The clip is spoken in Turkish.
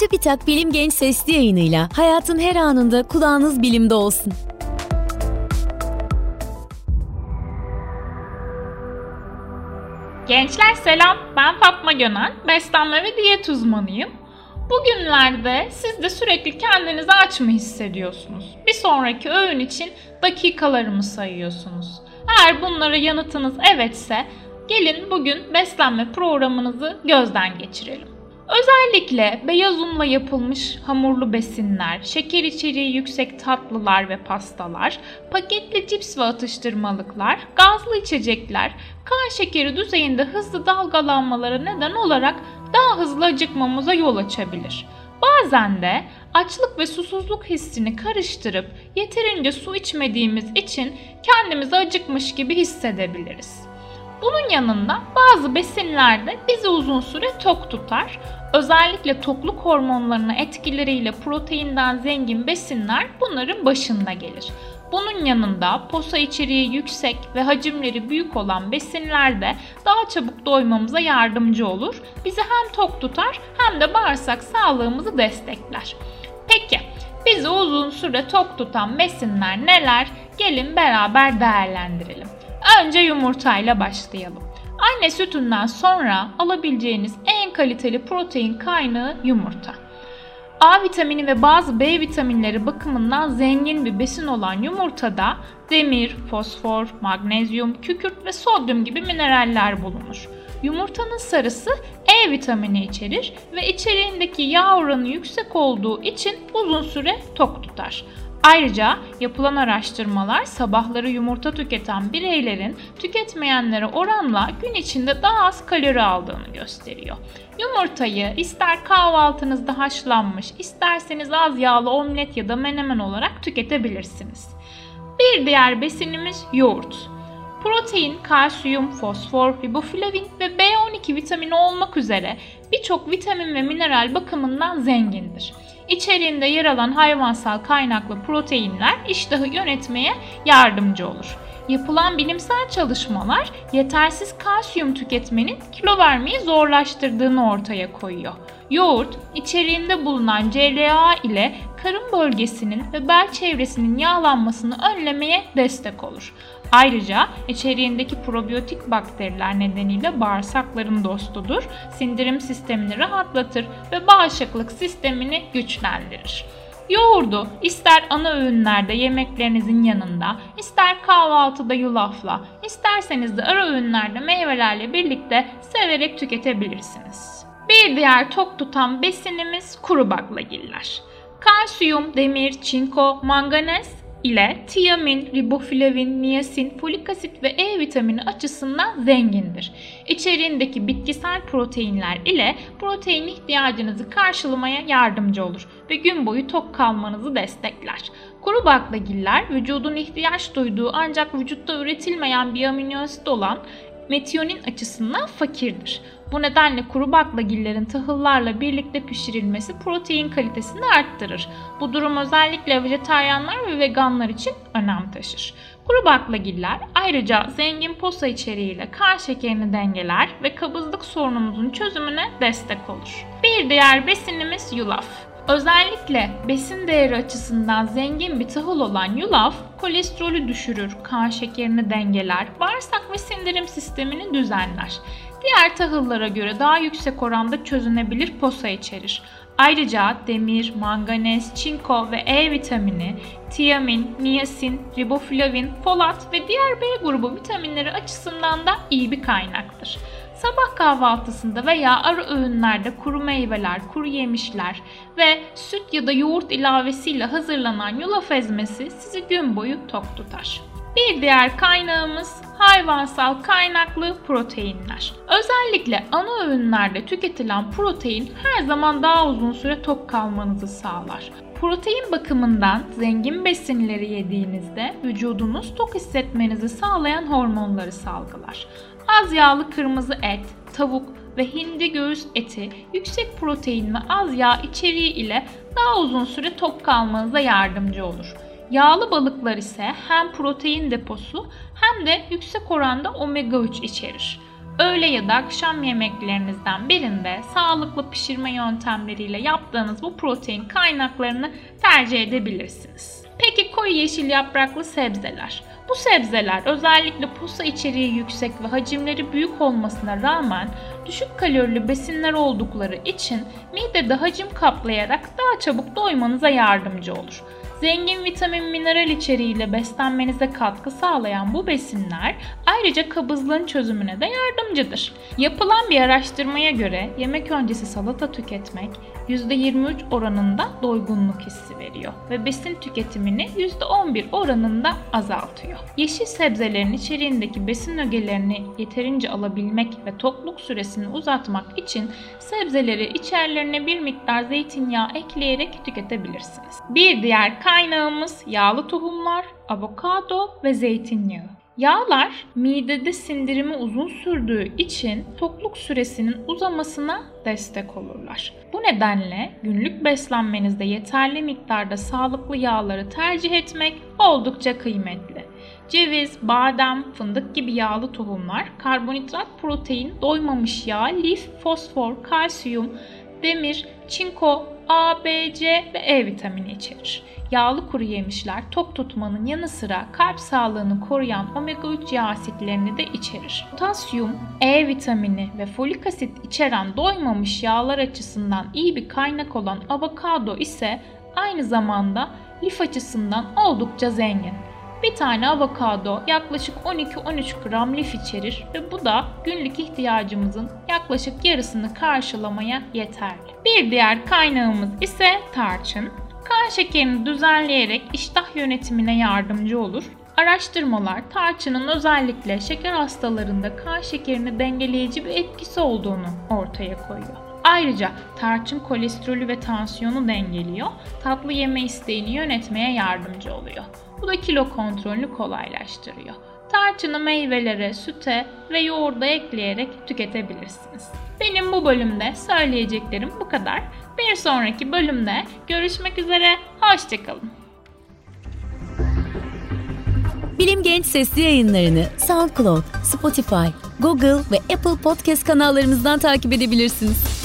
Çubitak Bilim Genç Sesli yayınıyla hayatın her anında kulağınız bilimde olsun. Gençler selam, ben Fatma Gönen, beslenme ve diyet uzmanıyım. Bugünlerde siz de sürekli kendinizi aç mı hissediyorsunuz? Bir sonraki öğün için dakikalarımı sayıyorsunuz. Eğer bunlara yanıtınız evetse, gelin bugün beslenme programınızı gözden geçirelim. Özellikle beyaz unla yapılmış hamurlu besinler, şeker içeriği yüksek tatlılar ve pastalar, paketli cips ve atıştırmalıklar, gazlı içecekler, kan şekeri düzeyinde hızlı dalgalanmalara neden olarak daha hızlı acıkmamıza yol açabilir. Bazen de açlık ve susuzluk hissini karıştırıp yeterince su içmediğimiz için kendimizi acıkmış gibi hissedebiliriz. Bunun yanında bazı besinler de bizi uzun süre tok tutar. Özellikle tokluk hormonlarına etkileriyle proteinden zengin besinler bunların başında gelir. Bunun yanında posa içeriği yüksek ve hacimleri büyük olan besinler de daha çabuk doymamıza yardımcı olur. Bizi hem tok tutar hem de bağırsak sağlığımızı destekler. Peki bizi uzun süre tok tutan besinler neler? Gelin beraber değerlendirelim. Önce yumurtayla başlayalım. Anne sütünden sonra alabileceğiniz en kaliteli protein kaynağı yumurta. A vitamini ve bazı B vitaminleri bakımından zengin bir besin olan yumurtada demir, fosfor, magnezyum, kükürt ve sodyum gibi mineraller bulunur. Yumurtanın sarısı E vitamini içerir ve içeriğindeki yağ oranı yüksek olduğu için uzun süre tok tutar. Ayrıca yapılan araştırmalar sabahları yumurta tüketen bireylerin tüketmeyenlere oranla gün içinde daha az kalori aldığını gösteriyor. Yumurtayı ister kahvaltınızda haşlanmış, isterseniz az yağlı omlet ya da menemen olarak tüketebilirsiniz. Bir diğer besinimiz yoğurt. Protein, kalsiyum, fosfor, riboflavin ve B12 vitamini olmak üzere birçok vitamin ve mineral bakımından zengindir. İçeriğinde yer alan hayvansal kaynaklı proteinler iştahı yönetmeye yardımcı olur. Yapılan bilimsel çalışmalar yetersiz kalsiyum tüketmenin kilo vermeyi zorlaştırdığını ortaya koyuyor. Yoğurt, içeriğinde bulunan CLA ile karın bölgesinin ve bel çevresinin yağlanmasını önlemeye destek olur. Ayrıca içeriğindeki probiyotik bakteriler nedeniyle bağırsakların dostudur, sindirim sistemini rahatlatır ve bağışıklık sistemini güçlendirir. Yoğurdu ister ana öğünlerde yemeklerinizin yanında, ister kahvaltıda yulafla, isterseniz de ara öğünlerde meyvelerle birlikte severek tüketebilirsiniz. Bir diğer tok tutan besinimiz kuru baklagiller. Kalsiyum, demir, çinko, manganez ile tiamin, riboflavin, niasin, folik asit ve E vitamini açısından zengindir. İçeriğindeki bitkisel proteinler ile protein ihtiyacınızı karşılamaya yardımcı olur ve gün boyu tok kalmanızı destekler. Kuru baklagiller vücudun ihtiyaç duyduğu ancak vücutta üretilmeyen bir amino asit olan metionin açısından fakirdir. Bu nedenle kuru baklagillerin tahıllarla birlikte pişirilmesi protein kalitesini arttırır. Bu durum özellikle vejetaryenler ve veganlar için önem taşır. Kuru baklagiller ayrıca zengin posa içeriğiyle kan şekerini dengeler ve kabızlık sorunumuzun çözümüne destek olur. Bir diğer besinimiz yulaf. Özellikle besin değeri açısından zengin bir tahıl olan yulaf kolesterolü düşürür, kan şekerini dengeler, bağırsak ve sindirim sistemini düzenler. Diğer tahıllara göre daha yüksek oranda çözünebilir posa içerir. Ayrıca demir, manganez, çinko ve E vitamini, tiamin, niasin, riboflavin, folat ve diğer B grubu vitaminleri açısından da iyi bir kaynaktır. Sabah kahvaltısında veya ara öğünlerde kuru meyveler, kuru yemişler ve süt ya da yoğurt ilavesiyle hazırlanan yulaf ezmesi sizi gün boyu tok tutar. Bir diğer kaynağımız hayvansal kaynaklı proteinler. Özellikle ana öğünlerde tüketilen protein her zaman daha uzun süre tok kalmanızı sağlar. Protein bakımından zengin besinleri yediğinizde vücudunuz tok hissetmenizi sağlayan hormonları salgılar. Az yağlı kırmızı et, tavuk ve hindi göğüs eti yüksek protein ve az yağ içeriği ile daha uzun süre tok kalmanıza yardımcı olur. Yağlı balıklar ise hem protein deposu hem de yüksek oranda omega 3 içerir. öğle ya da akşam yemeklerinizden birinde sağlıklı pişirme yöntemleriyle yaptığınız bu protein kaynaklarını tercih edebilirsiniz. Peki koyu yeşil yapraklı sebzeler. Bu sebzeler özellikle posa içeriği yüksek ve hacimleri büyük olmasına rağmen düşük kalorili besinler oldukları için midede hacim kaplayarak daha çabuk doymanıza yardımcı olur. Zengin vitamin mineral içeriğiyle beslenmenize katkı sağlayan bu besinler ayrıca kabızlığın çözümüne de yardımcıdır. Yapılan bir araştırmaya göre yemek öncesi salata tüketmek %23 oranında doygunluk hissi veriyor ve besin tüketimini %11 oranında azaltıyor. Yeşil sebzelerin içeriğindeki besin ögelerini yeterince alabilmek ve tokluk süresini uzatmak için sebzeleri içerilerine bir miktar zeytinyağı ekleyerek tüketebilirsiniz. Bir diğer kaynağımız yağlı tohumlar, avokado ve zeytinyağı. Yağlar midede sindirimi uzun sürdüğü için tokluk süresinin uzamasına destek olurlar. Bu nedenle günlük beslenmenizde yeterli miktarda sağlıklı yağları tercih etmek oldukça kıymetli. Ceviz, badem, fındık gibi yağlı tohumlar karbonhidrat, protein, doymamış yağ, lif, fosfor, kalsiyum, demir, çinko, A, B, C ve E vitamini içerir. Yağlı kuru yemişler tok tutmanın yanı sıra kalp sağlığını koruyan omega 3 yağ asitlerini de içerir. Potasyum, E vitamini ve folik asit içeren doymamış yağlar açısından iyi bir kaynak olan avokado ise aynı zamanda lif açısından oldukça zengin. Bir tane avokado yaklaşık 12-13 gram lif içerir ve bu da günlük ihtiyacımızın yaklaşık yarısını karşılamaya yeterli. Bir diğer kaynağımız ise tarçın. Kan şekerini düzenleyerek iştah yönetimine yardımcı olur. Araştırmalar tarçının özellikle şeker hastalarında kan şekerini dengeleyici bir etkisi olduğunu ortaya koyuyor. Ayrıca tarçın kolesterolü ve tansiyonu dengeliyor, tatlı yeme isteğini yönetmeye yardımcı oluyor. Bu da kilo kontrolünü kolaylaştırıyor. Tarçını meyvelere, süte ve yoğurda ekleyerek tüketebilirsiniz. Benim bu bölümde söyleyeceklerim bu kadar. Bir sonraki bölümde görüşmek üzere. Hoşçakalın. Bilim Genç sesli yayınlarını SoundCloud, Spotify, Google ve Apple Podcast kanallarımızdan takip edebilirsiniz.